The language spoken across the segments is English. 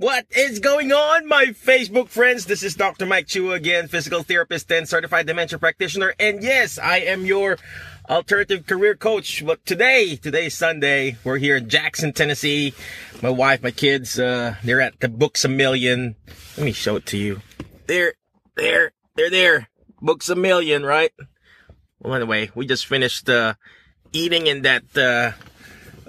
What is going on, my Facebook friends? This is Dr. Mike Chua again, physical therapist and certified dementia practitioner. And yes, I am your alternative career coach. But today, today's Sunday. We're here in Jackson, Tennessee. My wife, my kids, uh, they're at the Books a Million. Let me show it to you. There, there, they're there. Books a Million, right? Well, anyway, we just finished, uh, eating in that, uh,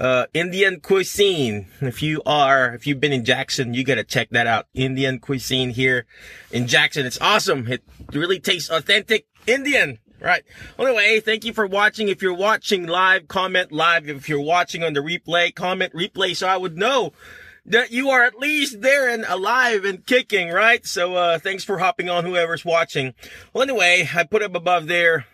uh, Indian cuisine. If you are, if you've been in Jackson, you gotta check that out. Indian cuisine here in Jackson. It's awesome. It really tastes authentic Indian. Right. Anyway, thank you for watching. If you're watching live, comment live. If you're watching on the replay, comment replay so I would know that you are at least there and alive and kicking, right? So, uh, thanks for hopping on whoever's watching. Well, anyway, I put up above there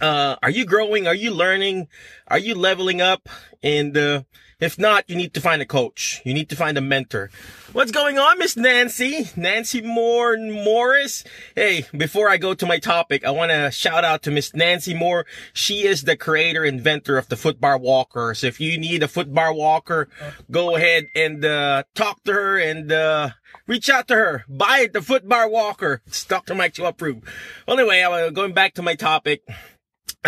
uh, are you growing? Are you learning? Are you leveling up? And, uh, if not, you need to find a coach. You need to find a mentor. What's going on, Miss Nancy? Nancy Moore Morris? Hey, before I go to my topic, I want to shout out to Miss Nancy Moore. She is the creator, inventor of the footbar walker. So if you need a footbar walker, go ahead and, uh, talk to her and, uh, reach out to her. Buy it, the footbar walker. It's Dr. Mike to approve. Well, anyway, I'm going back to my topic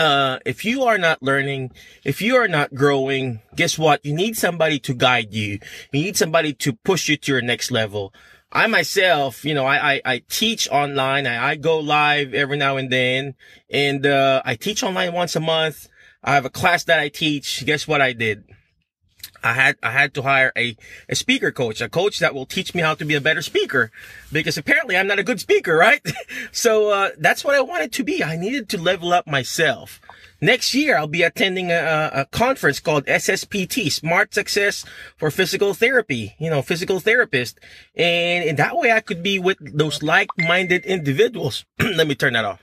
uh, if you are not learning, if you are not growing, guess what? You need somebody to guide you. You need somebody to push you to your next level. I myself, you know, I, I, I teach online. I, I go live every now and then and, uh, I teach online once a month. I have a class that I teach. Guess what I did? I had, I had to hire a, a speaker coach, a coach that will teach me how to be a better speaker because apparently I'm not a good speaker, right? so, uh, that's what I wanted to be. I needed to level up myself. Next year, I'll be attending a, a conference called SSPT, Smart Success for Physical Therapy, you know, physical therapist. And in that way, I could be with those like-minded individuals. Let me turn that off.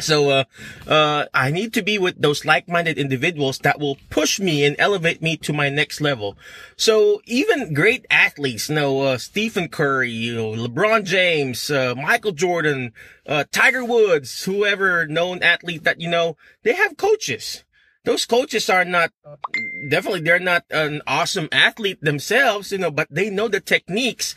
So, uh, uh, I need to be with those like-minded individuals that will push me and elevate me to my next level. So even great athletes, you know, uh, Stephen Curry, you know, LeBron James, uh, Michael Jordan, uh, Tiger Woods, whoever known athlete that you know, they have coaches. Those coaches are not, definitely they're not an awesome athlete themselves, you know, but they know the techniques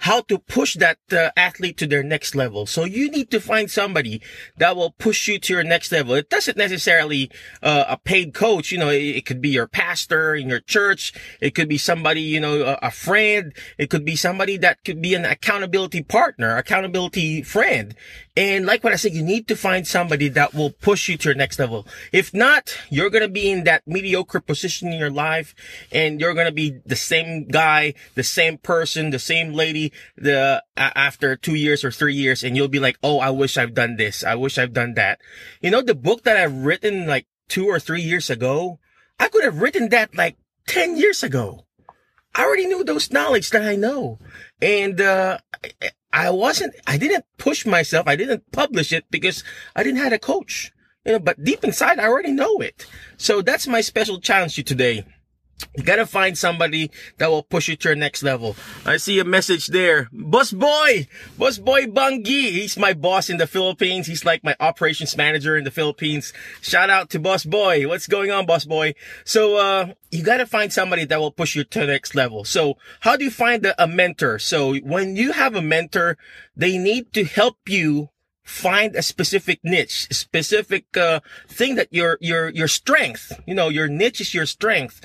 how to push that uh, athlete to their next level. So you need to find somebody that will push you to your next level. It doesn't necessarily uh, a paid coach. You know, it, it, could be your pastor in your church. It could be somebody, you know, a, a friend. It could be somebody that could be an accountability partner, accountability friend. And like what I said, you need to find somebody that will push you to your next level. If not, you're going to be in that mediocre position in your life and you're going to be the same guy, the same person, the same lady, the, after two years or three years and you'll be like, Oh, I wish I've done this. I wish I've done that. You know, the book that I've written like two or three years ago, I could have written that like 10 years ago. I already knew those knowledge that I know. And, uh, I wasn't, I didn't push myself. I didn't publish it because I didn't have a coach. You know, but deep inside, I already know it. So that's my special challenge to you today. You gotta find somebody that will push you to your next level. I see a message there. Boss boy! Boss boy Bungie! He's my boss in the Philippines. He's like my operations manager in the Philippines. Shout out to boss boy. What's going on, boss boy? So, uh, you gotta find somebody that will push you to the next level. So, how do you find a mentor? So, when you have a mentor, they need to help you find a specific niche, specific uh, thing that your your your strength. You know, your niche is your strength.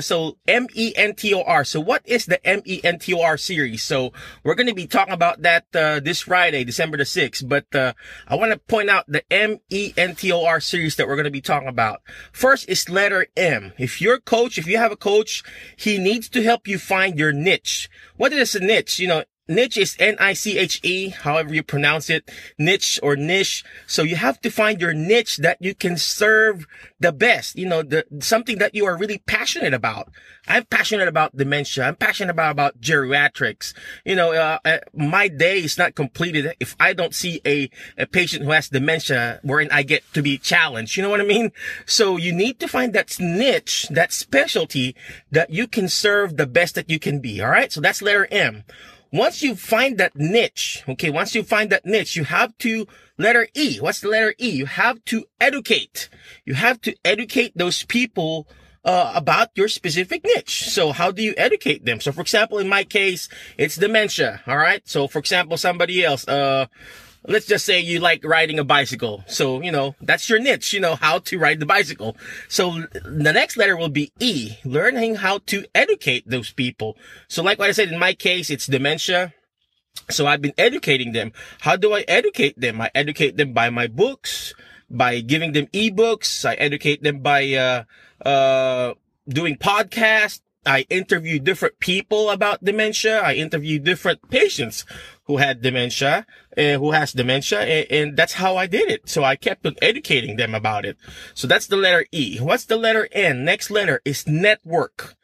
So M E N T O R. So what is the M E N T O R series? So we're going to be talking about that uh, this Friday, December the sixth. But uh, I want to point out the M E N T O R series that we're going to be talking about. First is letter M. If your coach, if you have a coach, he needs to help you find your niche. What is a niche? You know, Niche is N-I-C-H-E, however you pronounce it, niche or niche. So you have to find your niche that you can serve the best, you know, the, something that you are really passionate about. I'm passionate about dementia. I'm passionate about, about geriatrics. You know, uh, uh, my day is not completed if I don't see a, a patient who has dementia wherein I get to be challenged. You know what I mean? So you need to find that niche, that specialty that you can serve the best that you can be. All right. So that's letter M. Once you find that niche, okay, once you find that niche, you have to letter E. What's the letter E? You have to educate. You have to educate those people uh, about your specific niche. So how do you educate them? So for example, in my case, it's dementia. All right. So for example, somebody else, uh, let's just say you like riding a bicycle. So, you know, that's your niche, you know, how to ride the bicycle. So the next letter will be E, learning how to educate those people. So like what I said, in my case, it's dementia. So I've been educating them. How do I educate them? I educate them by my books, by giving them ebooks. I educate them by, uh, uh, doing podcasts. I interview different people about dementia. I interview different patients who had dementia, uh, who has dementia, and, and, that's how I did it. So I kept on educating them about it. So that's the letter E. What's the letter N? Next letter is network.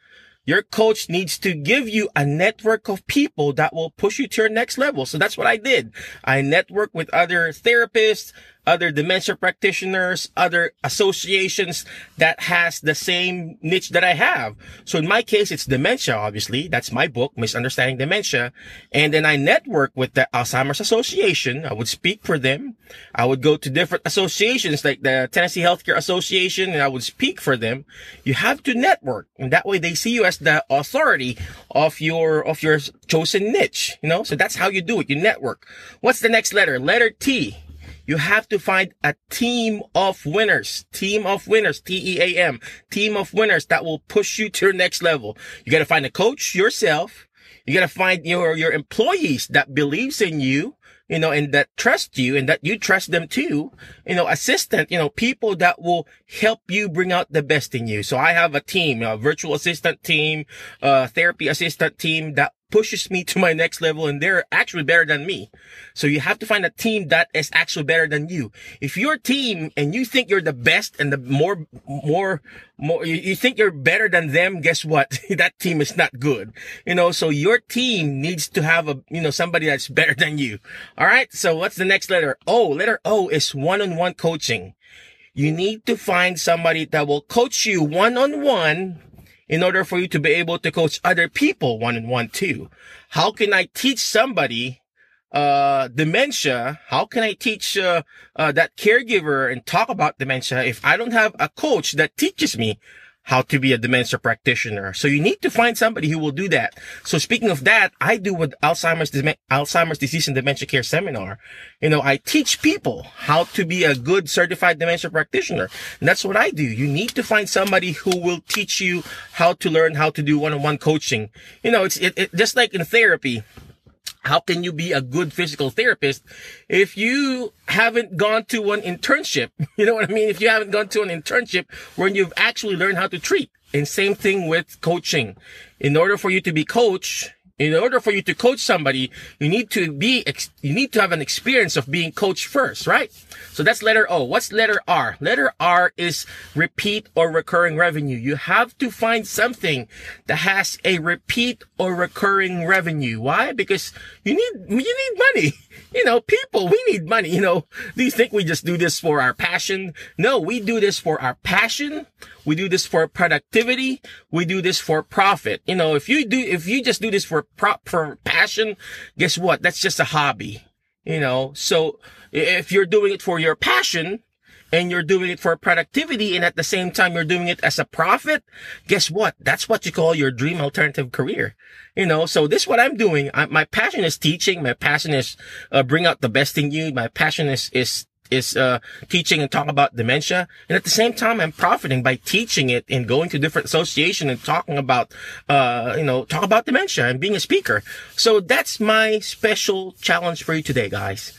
Your coach needs to give you a network of people that will push you to your next level. So that's what I did. I network with other therapists, other dementia practitioners, other associations that has the same niche that I have. So in my case, it's dementia, obviously. That's my book, Misunderstanding Dementia. And then I network with the Alzheimer's Association. I would speak for them. I would go to different associations like the Tennessee Healthcare Association and I would speak for them. You have to network and that way they see you as the authority of your, of your chosen niche, you know? So that's how you do it. You network. What's the next letter? Letter T. You have to find a team of winners, team of winners, T-E-A-M, team of winners that will push you to your next level. You got to find a coach yourself. You got to find your, your employees that believes in you you know, and that trust you and that you trust them too, you know, assistant, you know, people that will help you bring out the best in you. So I have a team, a virtual assistant team, a therapy assistant team that pushes me to my next level and they're actually better than me. So you have to find a team that is actually better than you. If your team and you think you're the best and the more, more, more, you, think you're better than them, guess what? that team is not good. You know, so your team needs to have a, you know, somebody that's better than you. All right. So what's the next letter? O. Letter O is one-on-one coaching. You need to find somebody that will coach you one-on-one in order for you to be able to coach other people one on one too. How can I teach somebody uh dementia how can i teach uh, uh that caregiver and talk about dementia if i don't have a coach that teaches me how to be a dementia practitioner. So you need to find somebody who will do that. So speaking of that, I do with Alzheimer's, Alzheimer's disease and dementia care seminar. You know, I teach people how to be a good certified dementia practitioner. And that's what I do. You need to find somebody who will teach you how to learn how to do one-on-one coaching. You know, it's it, it, just like in therapy. How can you be a good physical therapist if you haven't gone to an internship? You know what I mean? If you haven't gone to an internship where you've actually learned how to treat. And same thing with coaching. In order for you to be coach, in order for you to coach somebody, you need to be, you need to have an experience of being coached first, right? So that's letter O. What's letter R? Letter R is repeat or recurring revenue. You have to find something that has a repeat or recurring revenue. Why? Because you need, you need money. You know, people, we need money. You know, do you think we just do this for our passion? No, we do this for our passion. We do this for productivity. We do this for profit. You know, if you do, if you just do this for prop, for passion, guess what? That's just a hobby. You know, so if you're doing it for your passion, and you're doing it for productivity and at the same time you're doing it as a profit, guess what? That's what you call your dream alternative career. You know, so this is what I'm doing. I, my passion is teaching. My passion is uh, bring out the best in you. My passion is, is is uh, teaching and talk about dementia. And at the same time, I'm profiting by teaching it and going to different association and talking about, uh, you know, talk about dementia and being a speaker. So that's my special challenge for you today, guys.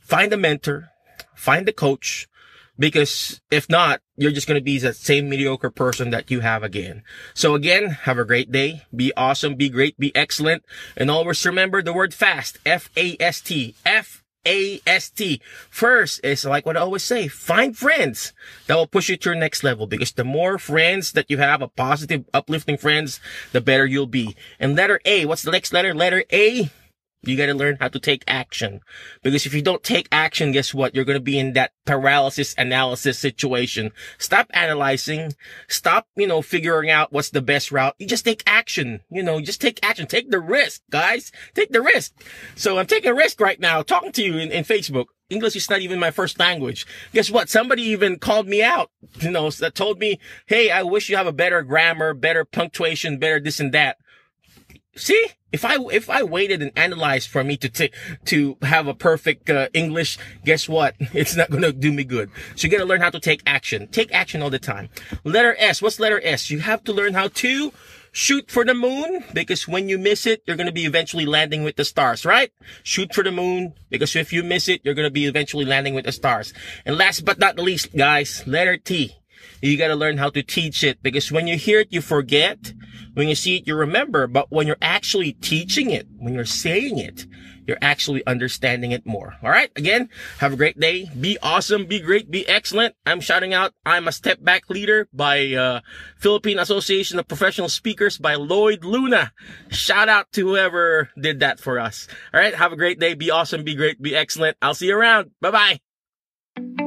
Find a mentor, find a coach, because if not, you're just going to be that same mediocre person that you have again. So again, have a great day. Be awesome, be great, be excellent. And always remember the word fast. F-A-S-T. F a-S-T. First is like what I always say, find friends that will push you to your next level because the more friends that you have, a positive, uplifting friends, the better you'll be. And letter A, what's the next letter? Letter A You got to learn how to take action. Because if you don't take action, guess what? You're going to be in that paralysis analysis situation. Stop analyzing. Stop, you know, figuring out what's the best route. You just take action. You know, just take action. Take the risk, guys. Take the risk. So I'm taking a risk right now talking to you in, in Facebook. English is not even my first language. Guess what? Somebody even called me out, you know, that told me, Hey, I wish you have a better grammar, better punctuation, better this and that. See, if I if I waited and analyzed for me to t- to have a perfect uh, English, guess what? It's not gonna do me good. So you gotta learn how to take action. Take action all the time. Letter S. What's letter S? You have to learn how to shoot for the moon because when you miss it, you're gonna be eventually landing with the stars, right? Shoot for the moon because if you miss it, you're gonna be eventually landing with the stars. And last but not the least, guys, letter T. You gotta learn how to teach it because when you hear it, you forget. When you see it, you remember. But when you're actually teaching it, when you're saying it, you're actually understanding it more. All right. Again, have a great day. Be awesome. Be great. Be excellent. I'm shouting out. I'm a step back leader by, uh, Philippine Association of Professional Speakers by Lloyd Luna. Shout out to whoever did that for us. All right. Have a great day. Be awesome. Be great. Be excellent. I'll see you around. Bye bye.